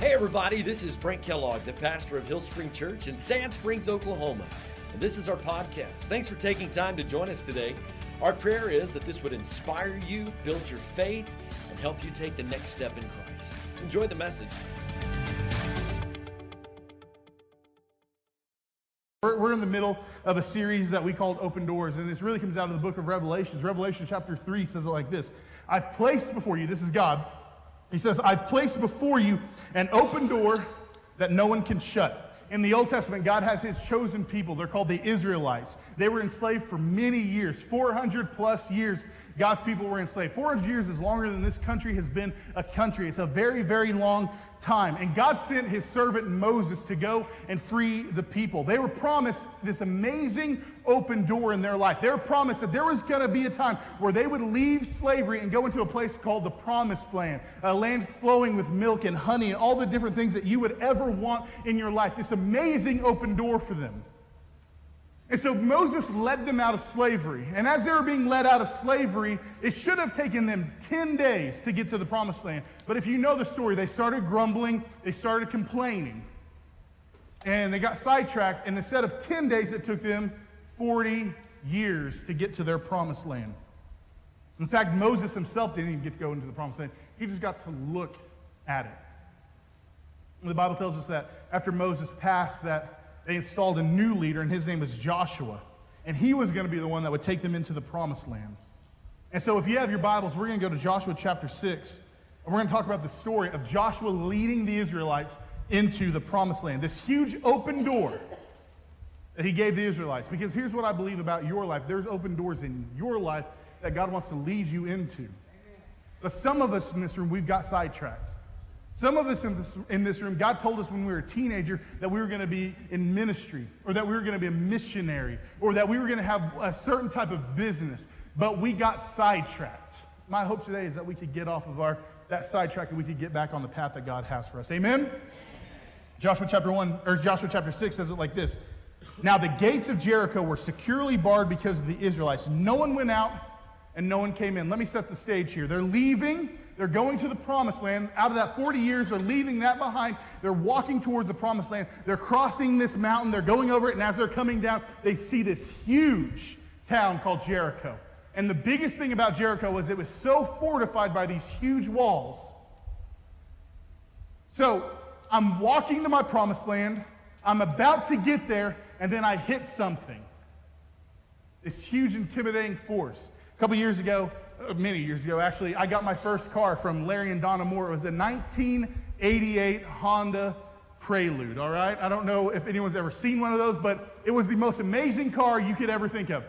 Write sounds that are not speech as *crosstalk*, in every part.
Hey, everybody, this is Brent Kellogg, the pastor of Hillspring Church in Sand Springs, Oklahoma. And this is our podcast. Thanks for taking time to join us today. Our prayer is that this would inspire you, build your faith, and help you take the next step in Christ. Enjoy the message. We're in the middle of a series that we called Open Doors, and this really comes out of the book of Revelations. Revelation chapter 3 says it like this I've placed before you, this is God, he says, I've placed before you an open door that no one can shut. In the Old Testament, God has his chosen people. They're called the Israelites. They were enslaved for many years, 400 plus years. God's people were enslaved. 400 years is longer than this country has been a country. It's a very, very long time. And God sent his servant Moses to go and free the people. They were promised this amazing open door in their life. They were promised that there was going to be a time where they would leave slavery and go into a place called the promised land, a land flowing with milk and honey and all the different things that you would ever want in your life. This amazing open door for them. And so Moses led them out of slavery. And as they were being led out of slavery, it should have taken them 10 days to get to the promised land. But if you know the story, they started grumbling, they started complaining, and they got sidetracked. And instead of 10 days, it took them 40 years to get to their promised land. In fact, Moses himself didn't even get to go into the promised land, he just got to look at it. The Bible tells us that after Moses passed, that they installed a new leader, and his name was Joshua. And he was going to be the one that would take them into the promised land. And so, if you have your Bibles, we're going to go to Joshua chapter 6, and we're going to talk about the story of Joshua leading the Israelites into the promised land. This huge open door that he gave the Israelites. Because here's what I believe about your life there's open doors in your life that God wants to lead you into. But some of us in this room, we've got sidetracked. Some of us in this, in this room, God told us when we were a teenager that we were going to be in ministry, or that we were going to be a missionary, or that we were going to have a certain type of business, but we got sidetracked. My hope today is that we could get off of our that sidetrack and we could get back on the path that God has for us. Amen? Amen. Joshua chapter 1, or Joshua chapter 6 says it like this. Now the gates of Jericho were securely barred because of the Israelites. No one went out and no one came in. Let me set the stage here. They're leaving they're going to the promised land. Out of that 40 years, they're leaving that behind. They're walking towards the promised land. They're crossing this mountain. They're going over it. And as they're coming down, they see this huge town called Jericho. And the biggest thing about Jericho was it was so fortified by these huge walls. So I'm walking to my promised land. I'm about to get there, and then I hit something. This huge, intimidating force. A couple years ago, Uh, many years ago, actually, I got my first car from Larry and Donna Moore. It was a 1988 Honda Prelude, all right? I don't know if anyone's ever seen one of those, but it was the most amazing car you could ever think of.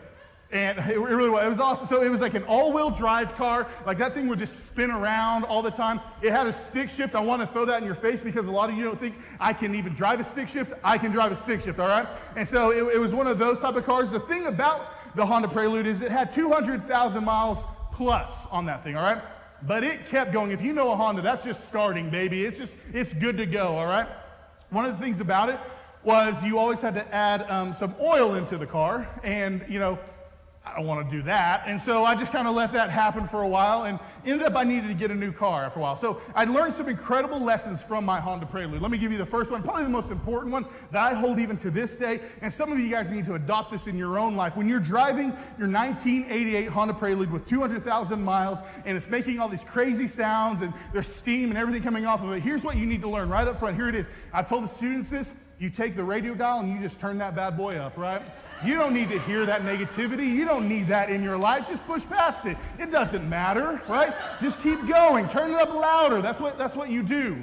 And it really was. It was awesome. So it was like an all-wheel drive car. Like that thing would just spin around all the time. It had a stick shift. I want to throw that in your face because a lot of you don't think I can even drive a stick shift. I can drive a stick shift, all right? And so it, it was one of those type of cars. The thing about the Honda Prelude is it had 200,000 miles plus on that thing, all right? But it kept going. If you know a Honda, that's just starting, baby. It's just, it's good to go, all right? One of the things about it was you always had to add um, some oil into the car. And, you know, I don't want to do that. And so I just kind of let that happen for a while and ended up I needed to get a new car after a while. So I learned some incredible lessons from my Honda Prelude. Let me give you the first one, probably the most important one that I hold even to this day. And some of you guys need to adopt this in your own life. When you're driving your 1988 Honda Prelude with 200,000 miles and it's making all these crazy sounds and there's steam and everything coming off of it, here's what you need to learn right up front. Here it is. I've told the students this. You take the radio dial and you just turn that bad boy up, right? You don't need to hear that negativity. You don't need that in your life. Just push past it. It doesn't matter, right? Just keep going. Turn it up louder. That's what, that's what you do.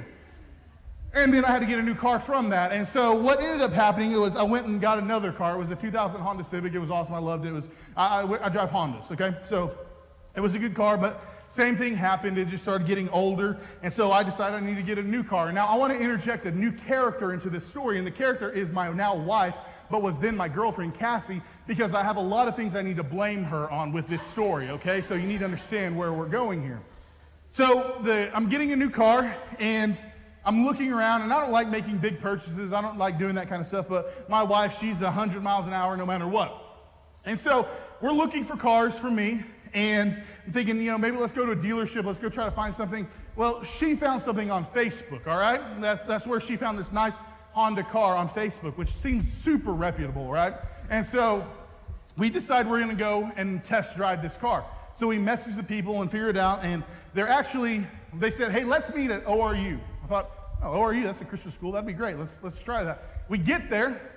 And then I had to get a new car from that. And so what ended up happening was I went and got another car. It was a 2000 Honda Civic. It was awesome. I loved it. It was I, I, I drive Hondas. Okay, so it was a good car, but same thing happened. It just started getting older. And so I decided I need to get a new car. And now I want to interject a new character into this story. And the character is my now wife, but was then my girlfriend, Cassie, because I have a lot of things I need to blame her on with this story, okay? So you need to understand where we're going here. So the, I'm getting a new car, and I'm looking around, and I don't like making big purchases. I don't like doing that kind of stuff, but my wife, she's 100 miles an hour no matter what. And so we're looking for cars for me, And I'm thinking, you know, maybe let's go to a dealership, let's go try to find something. Well, she found something on Facebook, all right? That's, that's where she found this nice Honda car on Facebook, which seems super reputable, right? And so we decide we're gonna go and test drive this car. So we message the people and figure it out, and they're actually, they said, hey, let's meet at ORU. I thought, oh, ORU, that's a Christian school, that'd be great, let's, let's try that. We get there,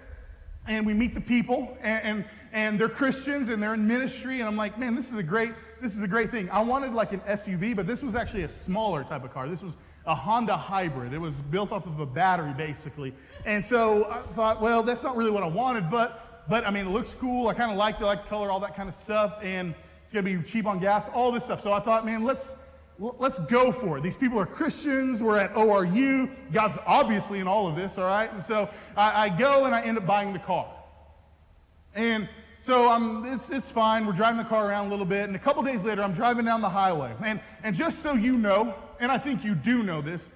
and we meet the people, and, and, and they're Christians, and they're in ministry, and I'm like, man, this is a great, this is a great thing. I wanted like an SUV, but this was actually a smaller type of car. This was a Honda hybrid. It was built off of a battery, basically. And so I thought, well, that's not really what I wanted, but, but I mean, it looks cool. I kind of liked it, like the color, all that kind of stuff, and it's going to be cheap on gas, all this stuff. So I thought, man, let's, let's go for it. These people are Christians. We're at ORU. God's obviously in all of this, all right? And so I, I go and I end up buying the car. And so I'm, it's, it's fine. We're driving the car around a little bit. And a couple days later, I'm driving down the highway. And, and just so you know, and I think you do know this,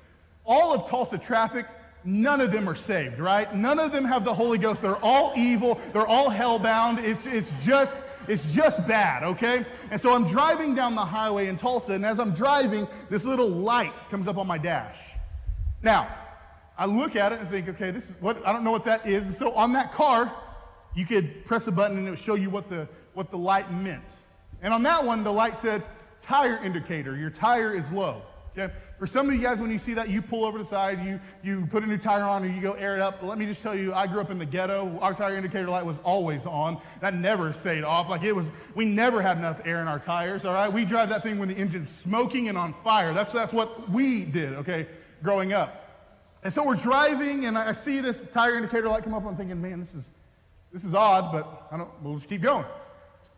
all of Tulsa traffic none of them are saved, right? None of them have the Holy Ghost. They're all evil. They're all hellbound. It's, it's, just, it's just bad, okay? And so I'm driving down the highway in Tulsa, and as I'm driving, this little light comes up on my dash. Now, I look at it and think, okay, this is what, I don't know what that is. And so on that car, you could press a button and it would show you what the, what the light meant. And on that one, the light said, tire indicator, your tire is low. Okay? For some of you guys, when you see that, you pull over the side, you, you put a new tire on, or you go air it up. Let me just tell you, I grew up in the ghetto. Our tire indicator light was always on. That never stayed off. Like it was, we never had enough air in our tires, all right? We drive that thing when the engine's smoking and on fire. That's, that's what we did, okay, growing up. And so we're driving, and I see this tire indicator light come up. I'm thinking, man, this is, this is odd, but I don't, we'll just keep going.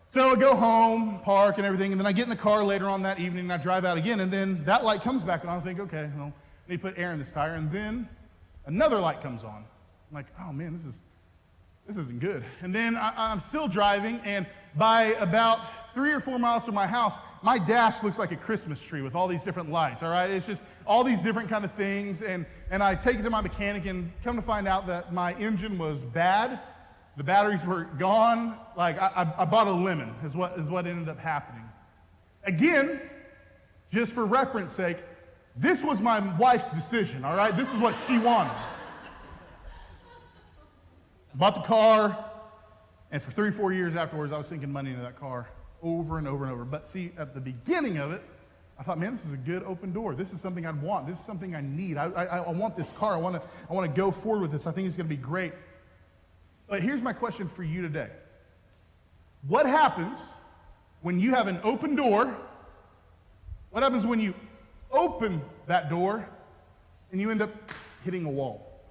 So I go home, park and everything, and then I get in the car later on that evening and I drive out again, and then that light comes back on. I think, okay, well, I need to put air in this tire, and then another light comes on. I'm like, oh man, this is this isn't good. And then I, am still driving, and by about three or four miles from my house, my dash looks like a Christmas tree with all these different lights. All right, it's just all these different kind of things, and and I take it to my mechanic, and come to find out that my engine was bad the batteries were gone. Like, I, I, bought a lemon, is what, is what ended up happening. Again, just for reference sake, this was my wife's decision, all right? This is what she wanted. bought the car, and for three, four years afterwards, I was sinking money into that car over and over and over. But see, at the beginning of it, I thought, man, this is a good open door. This is something I'd want. This is something I need. I, I, I want this car. I want to I wanna go forward with this. I think it's going to be great. But here's my question for you today What happens when you have an open door? What happens when you open that door and you end up hitting a wall?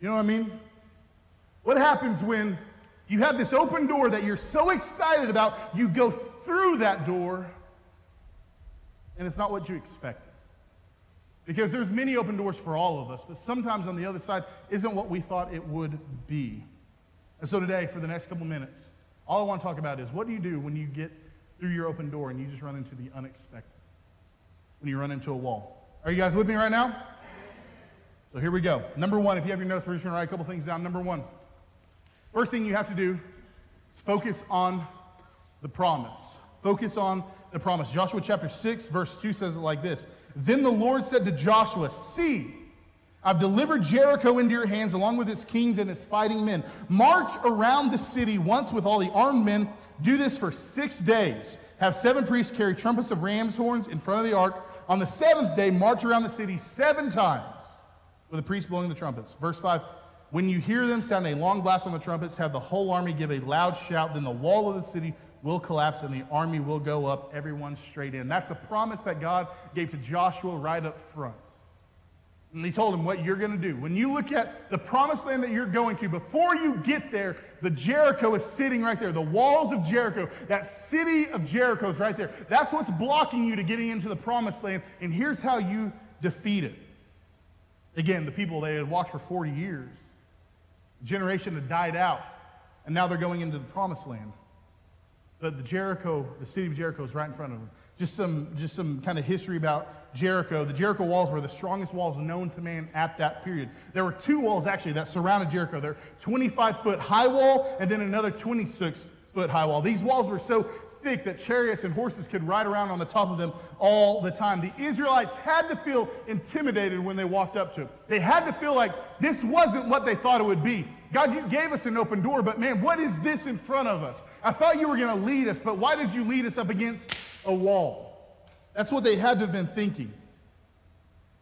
You know what I mean? What happens when you have this open door that you're so excited about, you go through that door and it's not what you expected? Because there's many open doors for all of us, but sometimes on the other side isn't what we thought it would be. And so today, for the next couple minutes, all I want to talk about is what do you do when you get through your open door and you just run into the unexpected? When you run into a wall. Are you guys with me right now? So here we go. Number one, if you have your notes, we're just going to write a couple things down. Number one, first thing you have to do is focus on the promise. Focus on the promise. Joshua chapter 6, verse 2 says it like this then the Lord said to Joshua, See, I've delivered Jericho into your hands along with its kings and its fighting men. March around the city once with all the armed men. Do this for six days. Have seven priests carry trumpets of ram's horns in front of the ark. On the seventh day, march around the city seven times with the priests blowing the trumpets. Verse 5 When you hear them sound a long blast on the trumpets, have the whole army give a loud shout. Then the wall of the city will collapse and the army will go up, everyone straight in. That's a promise that God gave to Joshua right up front. And he told him what you're going to do. When you look at the promised land that you're going to, before you get there, the Jericho is sitting right there. The walls of Jericho, that city of Jericho is right there. That's what's blocking you to getting into the promised land. And here's how you defeat it. Again, the people they had watched for 40 years, generation had died out, and now they're going into the promised land. But the Jericho, the city of Jericho is right in front of them. Just some, just some kind of history about Jericho. The Jericho walls were the strongest walls known to man at that period. There were two walls actually that surrounded Jericho. There 25 foot high wall and then another 26 foot high wall. These walls were so thick that chariots and horses could ride around on the top of them all the time. The Israelites had to feel intimidated when they walked up to it. They had to feel like this wasn't what they thought it would be. God, you gave us an open door, but man, what is this in front of us? I thought you were going to lead us, but why did you lead us up against a wall? That's what they had to have been thinking.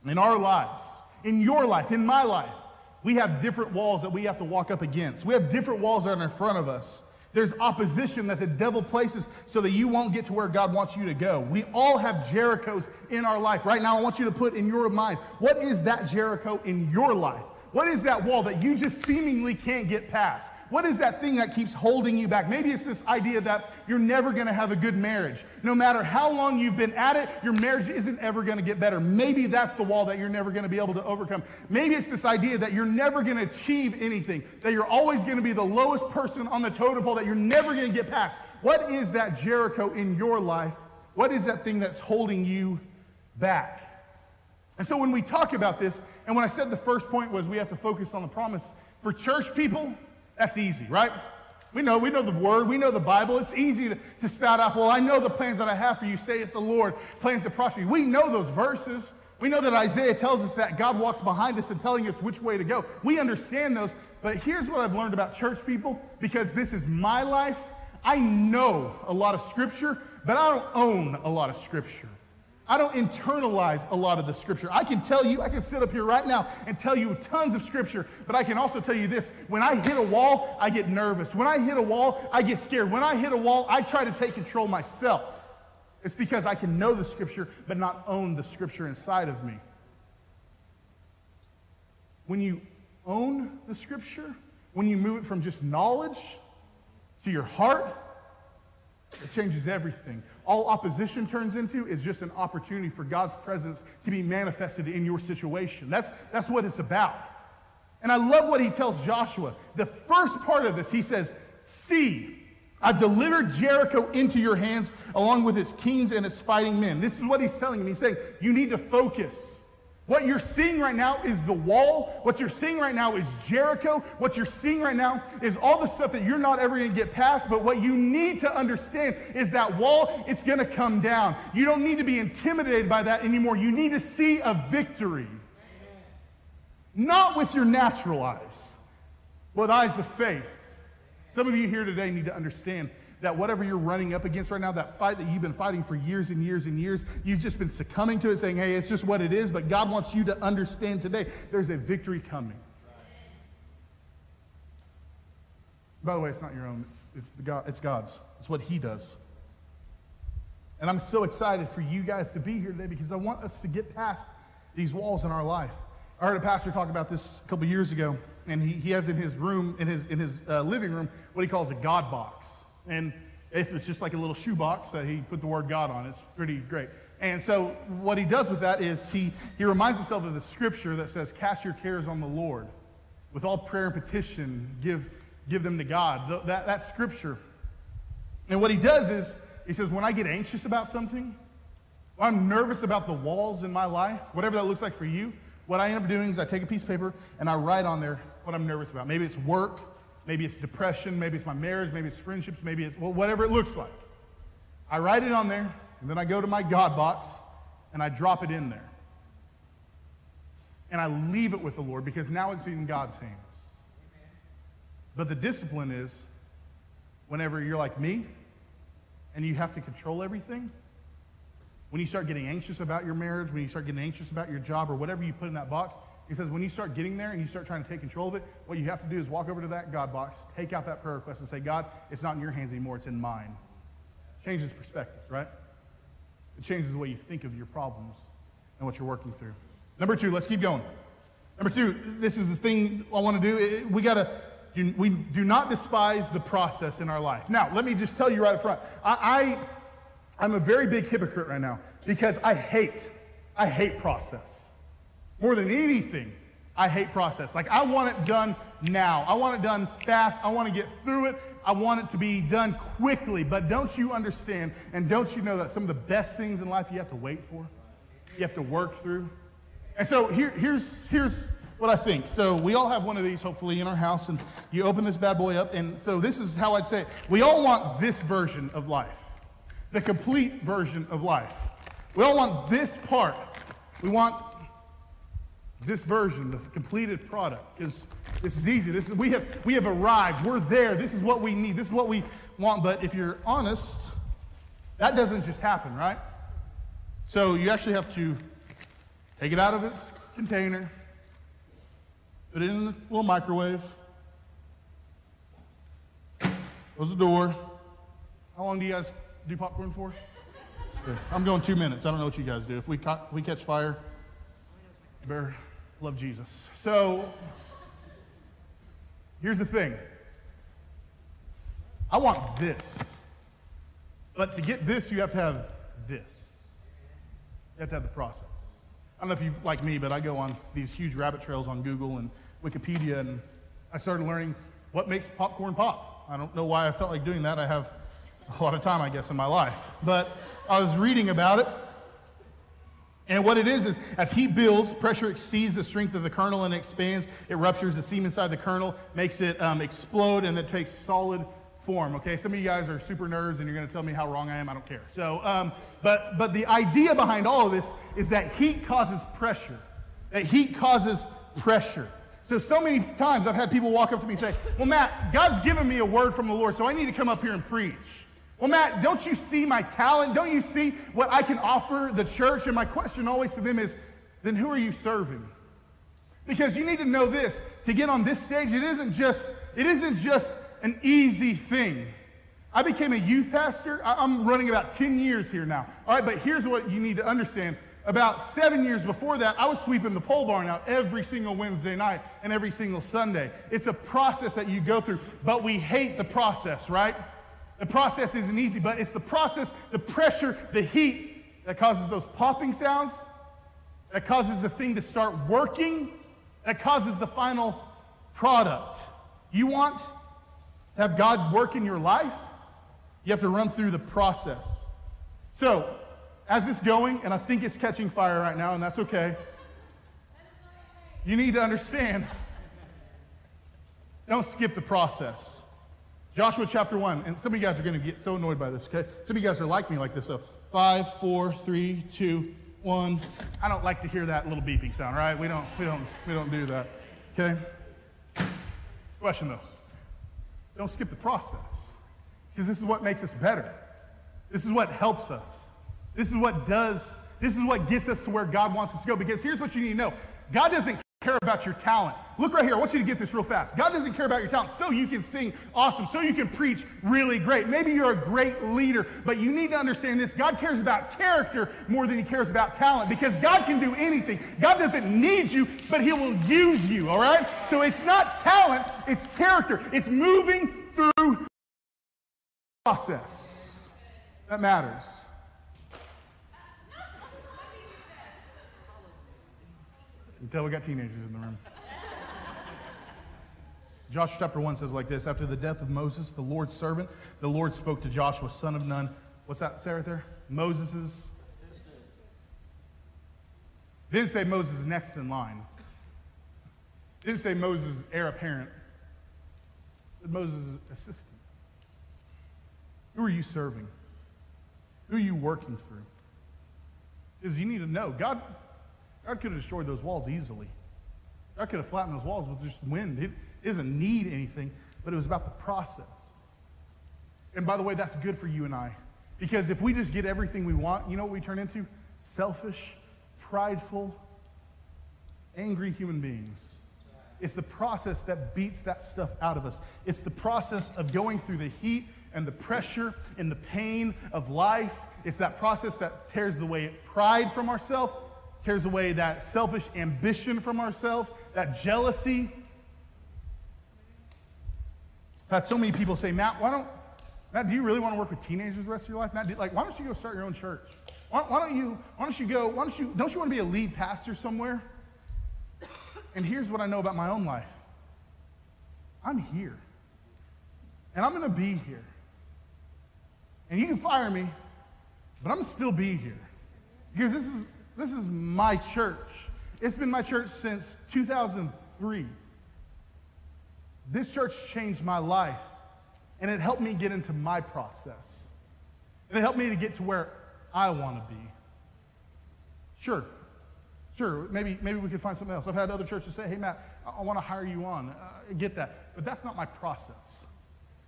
In our lives, in your life, in my life, we have different walls that we have to walk up against. We have different walls that are in front of us. There's opposition that the devil places so that you won't get to where God wants you to go. We all have Jerichos in our life. Right now, I want you to put in your mind what is that Jericho in your life? What is that wall that you just seemingly can't get past? What is that thing that keeps holding you back? Maybe it's this idea that you're never going to have a good marriage. No matter how long you've been at it, your marriage isn't ever going to get better. Maybe that's the wall that you're never going to be able to overcome. Maybe it's this idea that you're never going to achieve anything, that you're always going to be the lowest person on the totem pole, that you're never going to get past. What is that Jericho in your life? What is that thing that's holding you back? And so when we talk about this, and when I said the first point was we have to focus on the promise, for church people, that's easy, right? We know, we know the word, we know the Bible. It's easy to, to spout off, well, I know the plans that I have for you, saith the Lord, plans to prosper you. We know those verses. We know that Isaiah tells us that God walks behind us and telling us which way to go. We understand those, but here's what I've learned about church people because this is my life. I know a lot of scripture, but I don't own a lot of scripture. I don't internalize a lot of the scripture. I can tell you, I can sit up here right now and tell you tons of scripture, but I can also tell you this when I hit a wall, I get nervous. When I hit a wall, I get scared. When I hit a wall, I try to take control myself. It's because I can know the scripture, but not own the scripture inside of me. When you own the scripture, when you move it from just knowledge to your heart, it changes everything. All opposition turns into is just an opportunity for God's presence to be manifested in your situation. That's, that's what it's about. And I love what he tells Joshua. The first part of this, he says, See, I've delivered Jericho into your hands along with its kings and its fighting men. This is what he's telling him. He's saying, You need to focus. What you're seeing right now is the wall. What you're seeing right now is Jericho. What you're seeing right now is all the stuff that you're not ever going to get past. But what you need to understand is that wall, it's going to come down. You don't need to be intimidated by that anymore. You need to see a victory. Not with your natural eyes, but eyes of faith. Some of you here today need to understand that whatever you're running up against right now, that fight that you've been fighting for years and years and years, you've just been succumbing to it, saying, hey, it's just what it is. But God wants you to understand today there's a victory coming. By the way, it's not your own, it's, it's, God, it's God's. It's what He does. And I'm so excited for you guys to be here today because I want us to get past these walls in our life. I heard a pastor talk about this a couple years ago, and he, he has in his room, in his, in his uh, living room, what he calls a God box. And it's, it's just like a little shoebox that he put the word God on. It's pretty great. And so what he does with that is he, he reminds himself of the scripture that says, Cast your cares on the Lord. With all prayer and petition, give, give them to God. The, that, that scripture. And what he does is, he says, When I get anxious about something, I'm nervous about the walls in my life, whatever that looks like for you, what I end up doing is I take a piece of paper and I write on there what I'm nervous about. Maybe it's work, Maybe it's depression, maybe it's my marriage, maybe it's friendships, maybe it's well, whatever it looks like. I write it on there, and then I go to my God box and I drop it in there. And I leave it with the Lord because now it's in God's hands. But the discipline is whenever you're like me and you have to control everything, when you start getting anxious about your marriage, when you start getting anxious about your job or whatever you put in that box, he says, when you start getting there and you start trying to take control of it, what you have to do is walk over to that God box, take out that prayer request, and say, God, it's not in your hands anymore, it's in mine. Changes perspectives, right? It changes the way you think of your problems and what you're working through. Number two, let's keep going. Number two, this is the thing I want to do. We got to, we do not despise the process in our life. Now, let me just tell you right up front. I, I, I'm a very big hypocrite right now because I hate, I hate process. More than anything, I hate process. Like, I want it done now. I want it done fast. I want to get through it. I want it to be done quickly. But don't you understand and don't you know that some of the best things in life you have to wait for? You have to work through? And so here, here's, here's what I think. So we all have one of these, hopefully, in our house, and you open this bad boy up, and so this is how I'd say it. We all want this version of life, the complete version of life. We all want this part. We want this version, the completed product, is this is easy. This is, we, have, we have arrived. We're there. This is what we need. This is what we want. But if you're honest, that doesn't just happen, right? So you actually have to take it out of its container, put it in the little microwave, close the door. How long do you guys do popcorn for? Okay. *laughs* I'm going two minutes. I don't know what you guys do. If we, ca- if we catch fire, better love Jesus. So here's the thing I want this. But to get this, you have to have this. You have to have the process. I don't know if you like me, but I go on these huge rabbit trails on Google and Wikipedia, and I started learning what makes popcorn pop. I don't know why I felt like doing that. I have a lot of time, I guess, in my life. But I was reading about it, and what it is is as heat builds, pressure exceeds the strength of the kernel and expands. It ruptures the seam inside the kernel, makes it um, explode, and then takes solid form. Okay, some of you guys are super nerds, and you're going to tell me how wrong I am. I don't care. So, um, but but the idea behind all of this is that heat causes pressure. That heat causes pressure. So so many times I've had people walk up to me and say, "Well, Matt, God's given me a word from the Lord, so I need to come up here and preach." Well, Matt, don't you see my talent? Don't you see what I can offer the church? And my question always to them is, then who are you serving? Because you need to know this. To get on this stage, it isn't just, it isn't just an easy thing. I became a youth pastor. I'm running about 10 years here now. All right, but here's what you need to understand. About seven years before that, I was sweeping the pole barn out every single Wednesday night and every single Sunday. It's a process that you go through, but we hate the process, right? The process isn't easy, but it's the process, the pressure, the heat that causes those popping sounds, that causes the thing to start working, that causes the final product. You want to have God work in your life? You have to run through the process. So, as it's going, and I think it's catching fire right now, and that's okay, you need to understand don't skip the process. Joshua chapter 1, and some of you guys are going to get so annoyed by this, okay? Some of you guys are like me like this, so five, four, three, two, one. I don't like to hear that little beeping sound, right? We don't, we don't, we don't do that, okay? Question though. Don't skip the process, because this is what makes us better. This is what helps us. This is what does, this is what gets us to where God wants us to go, because here's what you need to know God doesn't care about your talent. Look right here. I want you to get this real fast. God doesn't care about your talent so you can sing awesome, so you can preach really great. Maybe you're a great leader, but you need to understand this. God cares about character more than he cares about talent because God can do anything. God doesn't need you, but he will use you, all right? So it's not talent, it's character. It's moving through process. That matters. Until we got teenagers in the room. Joshua chapter 1 says like this After the death of Moses, the Lord's servant, the Lord spoke to Joshua, son of Nun. What's that say right there? Moses's. It didn't say Moses is next in line. It didn't say Moses' heir apparent. Said Moses' assistant. Who are you serving? Who are you working through? Because you need to know God God could have destroyed those walls easily. God could have flattened those walls with just wind. It doesn't need anything, but it was about the process. And by the way, that's good for you and I. Because if we just get everything we want, you know what we turn into? Selfish, prideful, angry human beings. It's the process that beats that stuff out of us. It's the process of going through the heat and the pressure and the pain of life. It's that process that tears away pride from ourselves tears away that selfish ambition from ourselves, that jealousy. I've had so many people say, Matt, why don't, Matt, do you really want to work with teenagers the rest of your life? Matt, do, like, why don't you go start your own church? Why, why don't you, why don't you go, why don't you, don't you want to be a lead pastor somewhere? And here's what I know about my own life. I'm here. And I'm going to be here. And you can fire me, but I'm going to still be here. Because this is, this is my church. It's been my church since 2003. This church changed my life, and it helped me get into my process. And it helped me to get to where I want to be. Sure, sure, maybe, maybe we could find something else. I've had other churches say, hey, Matt, I, I want to hire you on. Uh, get that. But that's not my process.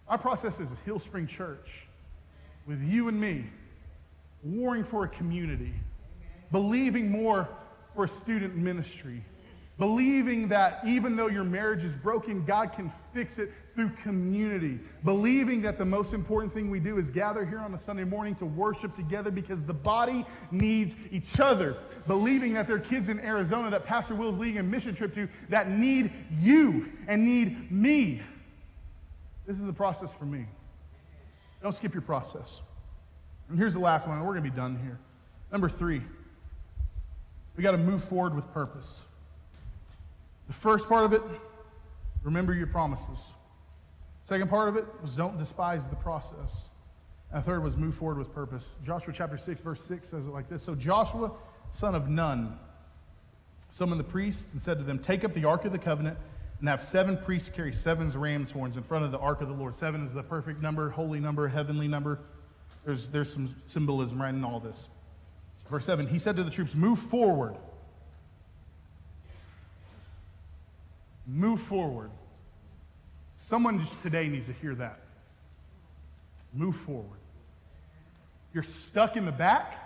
My process is Hillspring Church with you and me, warring for a community, believing more for student ministry, believing that even though your marriage is broken, God can fix it through community, believing that the most important thing we do is gather here on a Sunday morning to worship together because the body needs each other, believing that there are kids in Arizona that Pastor Will's leading a mission trip to that need you and need me. This is the process for me. Don't skip your process. And here's the last one, we're going to be done here. Number three, we got to move forward with purpose. The first part of it, remember your promises. Second part of it was don't despise the process. And third was move forward with purpose. Joshua chapter 6, verse 6 says it like this So Joshua, son of Nun, summoned the priests and said to them, Take up the ark of the covenant and have seven priests carry seven ram's horns in front of the ark of the Lord. Seven is the perfect number, holy number, heavenly number. There's, there's some symbolism right in all this. Verse 7 He said to the troops, Move forward. Move forward. Someone just today needs to hear that. Move forward. You're stuck in the back.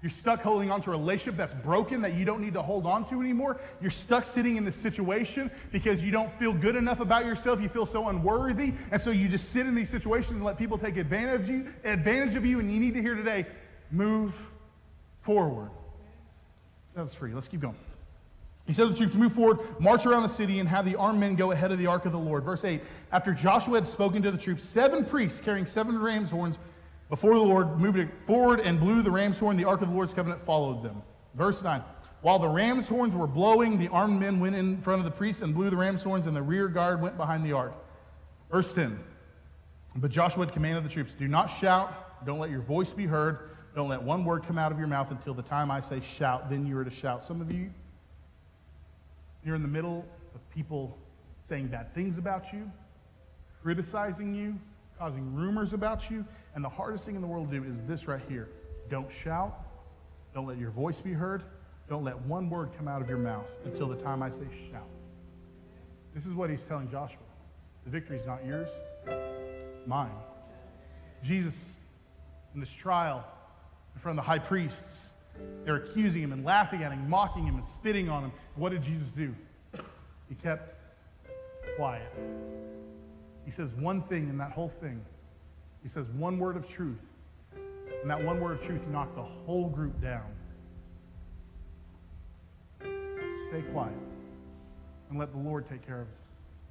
You're stuck holding on to a relationship that's broken that you don't need to hold on to anymore. You're stuck sitting in this situation because you don't feel good enough about yourself. You feel so unworthy. And so you just sit in these situations and let people take advantage of you, advantage of you and you need to hear today, move forward. That was free. Let's keep going. He said to the troops, move forward, march around the city, and have the armed men go ahead of the ark of the Lord. Verse 8 After Joshua had spoken to the troops, seven priests carrying seven ram's horns before the Lord moved it forward and blew the ram's horn. The ark of the Lord's covenant followed them. Verse 9 While the ram's horns were blowing, the armed men went in front of the priests and blew the ram's horns, and the rear guard went behind the ark. Verse 10 But Joshua had commanded the troops, Do not shout, don't let your voice be heard, don't let one word come out of your mouth until the time I say shout, then you are to shout. Some of you, you're in the middle of people saying bad things about you, criticizing you, causing rumors about you. And the hardest thing in the world to do is this right here don't shout, don't let your voice be heard, don't let one word come out of your mouth until the time I say shout. This is what he's telling Joshua. The victory is not yours, it's mine. Jesus, in this trial, in front of the high priests, they're accusing him and laughing at him, mocking him and spitting on him. What did Jesus do? He kept quiet. He says one thing in that whole thing. He says one word of truth. And that one word of truth knocked the whole group down. Stay quiet and let the Lord take care of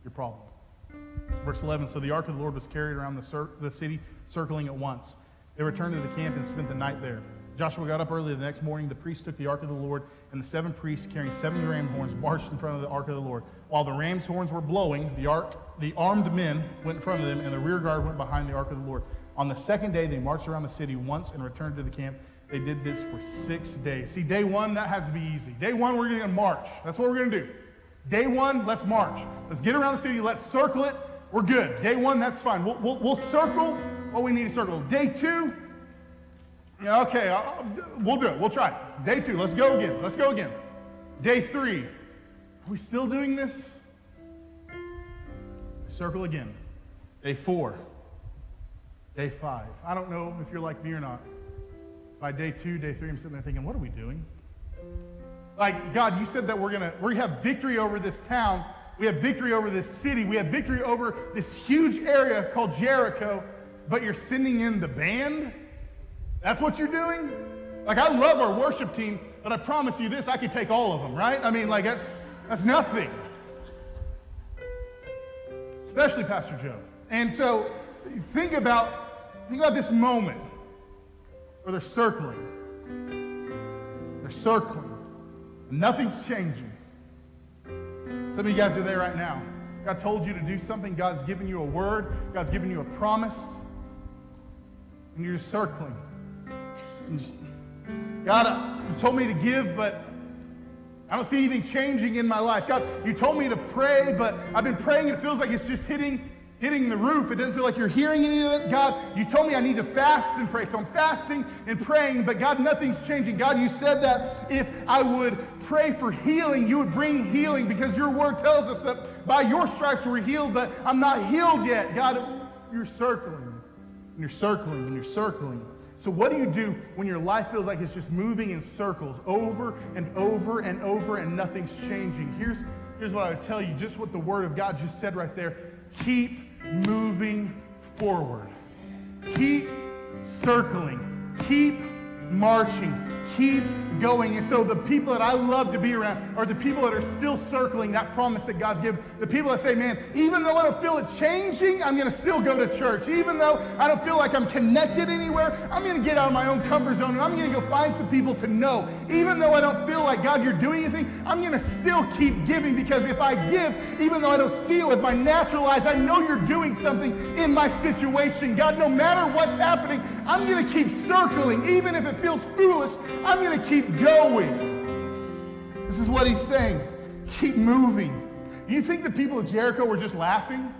your problem. Verse 11 So the ark of the Lord was carried around the, the city, circling it once. They returned to the camp and spent the night there. Joshua got up early the next morning. The priests took the ark of the Lord, and the seven priests carrying seven ram horns marched in front of the ark of the Lord. While the ram's horns were blowing, the ark, the armed men went in front of them, and the rear guard went behind the ark of the Lord. On the second day, they marched around the city once and returned to the camp. They did this for six days. See, day one, that has to be easy. Day one, we're going to march. That's what we're going to do. Day one, let's march. Let's get around the city. Let's circle it. We're good. Day one, that's fine. We'll, we'll, we'll circle what we need a circle. Day two, okay, I'll, we'll do it. We'll try it. Day two, let's go again. Let's go again. Day three, are we still doing this? Circle again. Day four. Day five. I don't know if you're like me or not. By day two, day three, I'm sitting there thinking, what are we doing? Like, God, you said that we're gonna we have victory over this town, we have victory over this city, we have victory over this huge area called Jericho, but you're sending in the band? That's what you're doing? Like, I love our worship team, but I promise you this, I could take all of them, right? I mean, like, that's, that's nothing. Especially Pastor Joe. And so, think about, think about this moment where they're circling. They're circling. Nothing's changing. Some of you guys are there right now. God told you to do something. God's given you a word. God's given you a promise. And you're just circling. God, uh, you told me to give, but I don't see anything changing in my life. God, you told me to pray, but I've been praying and it feels like it's just hitting hitting the roof. It doesn't feel like you're hearing any of it. God, you told me I need to fast and pray. So I'm fasting and praying, but God, nothing's changing. God, you said that if I would pray for healing, you would bring healing because your word tells us that by your stripes we're healed, but I'm not healed yet. God, you're circling and you're circling and you're circling. So, what do you do when your life feels like it's just moving in circles over and over and over and nothing's changing? Here's, here's what I would tell you just what the Word of God just said right there. Keep moving forward. Keep circling. Keep marching. Keep going. And so the people that I love to be around are the people that are still circling that promise that God's given. The people that say, man, even though I don't feel it changing, I'm going to still go to church. Even though I don't feel like I'm connected anywhere, I'm going to get out of my own comfort zone and I'm going to go find some people to know. Even though I don't feel like, God, you're doing anything, I'm going to still keep giving because if I give, even though I don't see it with my natural eyes, I know you're doing something in my situation. God, no matter what's happening, I'm going to keep circling. Even if it feels foolish, I'm going to keep going. This is what he's saying. Keep moving. You think the people of Jericho were just laughing?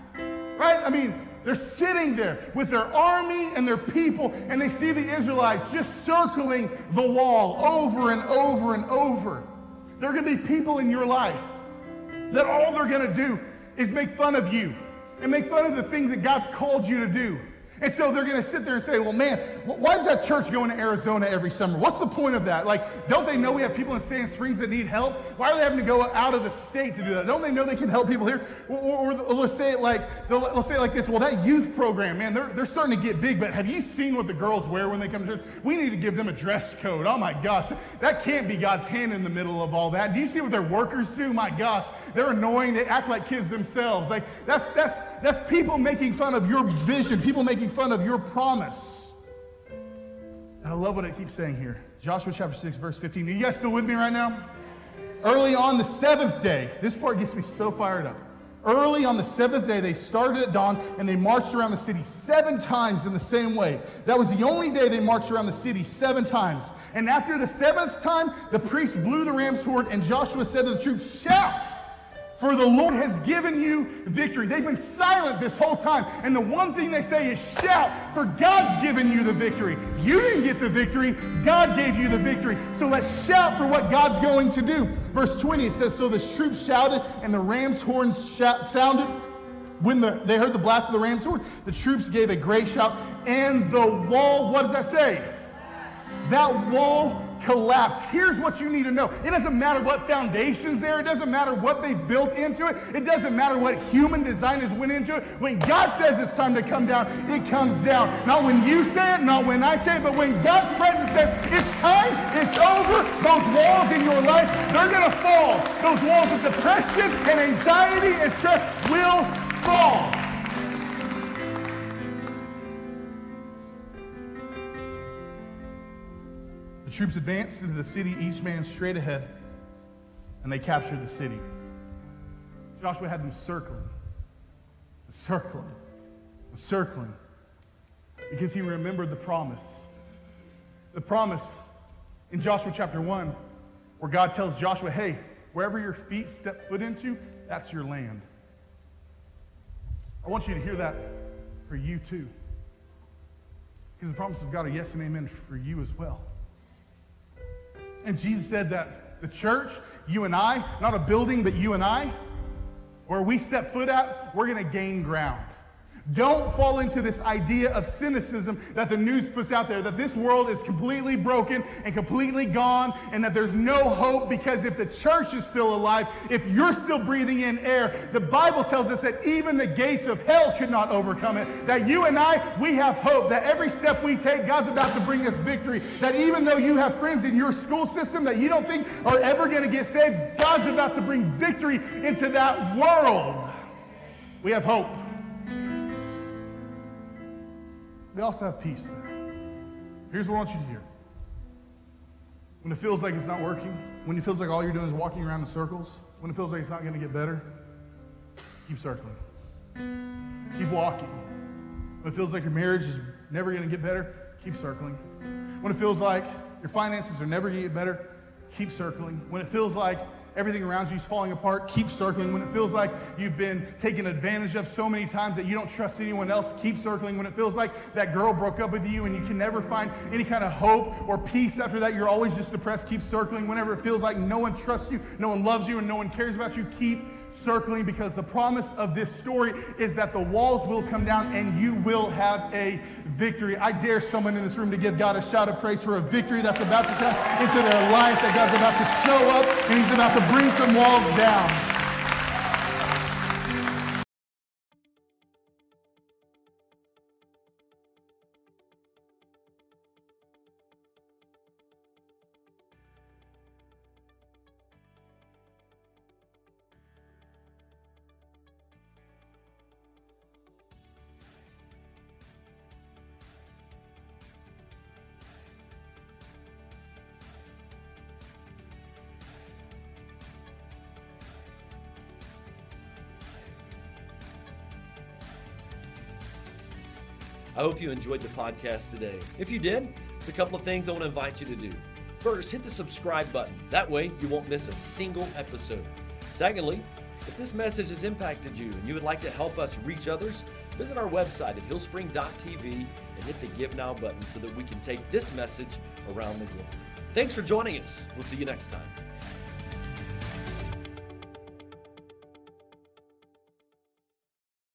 Right? I mean, they're sitting there with their army and their people, and they see the Israelites just circling the wall over and over and over. There are going to be people in your life that all they're going to do is make fun of you and make fun of the things that God's called you to do. And so they're going to sit there and say, well, man, why is that church going to Arizona every summer? What's the point of that? Like, don't they know we have people in Sand Springs that need help? Why are they having to go out of the state to do that? Don't they know they can help people here? Or, or, or let's say it like, let's say it like this. Well, that youth program, man, they're, they're starting to get big, but have you seen what the girls wear when they come to church? We need to give them a dress code. Oh my gosh, that can't be God's hand in the middle of all that. Do you see what their workers do? My gosh, they're annoying. They act like kids themselves. Like, that's, that's, that's people making fun of your vision, people making fun of your promise. And I love what it keeps saying here. Joshua chapter 6, verse 15. Are you guys still with me right now? Early on the seventh day, this part gets me so fired up. Early on the seventh day, they started at dawn and they marched around the city seven times in the same way. That was the only day they marched around the city seven times. And after the seventh time, the priest blew the ram's horn and Joshua said to the troops, Shout! For the Lord has given you victory. They've been silent this whole time. And the one thing they say is shout, for God's given you the victory. You didn't get the victory, God gave you the victory. So let's shout for what God's going to do. Verse 20, it says, So the troops shouted, and the ram's horns shout, sounded. When the, they heard the blast of the ram's horn, the troops gave a great shout, and the wall, what does that say? That wall collapse. Here's what you need to know it doesn't matter what foundations there, it doesn't matter what they've built into it, it doesn't matter what human designers went into it. When God says it's time to come down, it comes down. Not when you say it, not when I say it, but when God's presence says it's time, it's over, those walls in your life, they're going to fall. Those walls of depression and anxiety and stress will fall. Troops advanced into the city, each man straight ahead, and they captured the city. Joshua had them circling, circling, circling, because he remembered the promise. The promise in Joshua chapter 1, where God tells Joshua, hey, wherever your feet step foot into, that's your land. I want you to hear that for you too. Because the promises of God are yes and amen for you as well. And Jesus said that the church, you and I, not a building, but you and I, where we step foot at, we're going to gain ground. Don't fall into this idea of cynicism that the news puts out there that this world is completely broken and completely gone and that there's no hope because if the church is still alive, if you're still breathing in air, the Bible tells us that even the gates of hell could not overcome it. That you and I, we have hope. That every step we take, God's about to bring us victory. That even though you have friends in your school system that you don't think are ever going to get saved, God's about to bring victory into that world. We have hope. We also have peace there. Here's what I want you to hear. When it feels like it's not working, when it feels like all you're doing is walking around in circles, when it feels like it's not going to get better, keep circling. Keep walking. When it feels like your marriage is never going to get better, keep circling. When it feels like your finances are never going to get better, keep circling. When it feels like everything around you is falling apart, keep circling. When it feels like you've been taken advantage of so many times that you don't trust anyone else, keep circling. When it feels like that girl broke up with you and you can never find any kind of hope or peace after that, you're always just depressed, keep circling. Whenever it feels like no one trusts you, no one loves you, and no one cares about you, keep circling because the promise of this story is that the walls will come down and you will have a victory. I dare someone in this room to give God a shout of praise for a victory that's about to come into their life, that God's about to show up and He's about to bring some walls down. I hope you enjoyed the podcast today. If you did, there's a couple of things I want to invite you to do. First, hit the subscribe button. That way, you won't miss a single episode. Secondly, if this message has impacted you and you would like to help us reach others, visit our website at hillspring.tv and hit the Give Now button so that we can take this message around the globe. Thanks for joining us. We'll see you next time.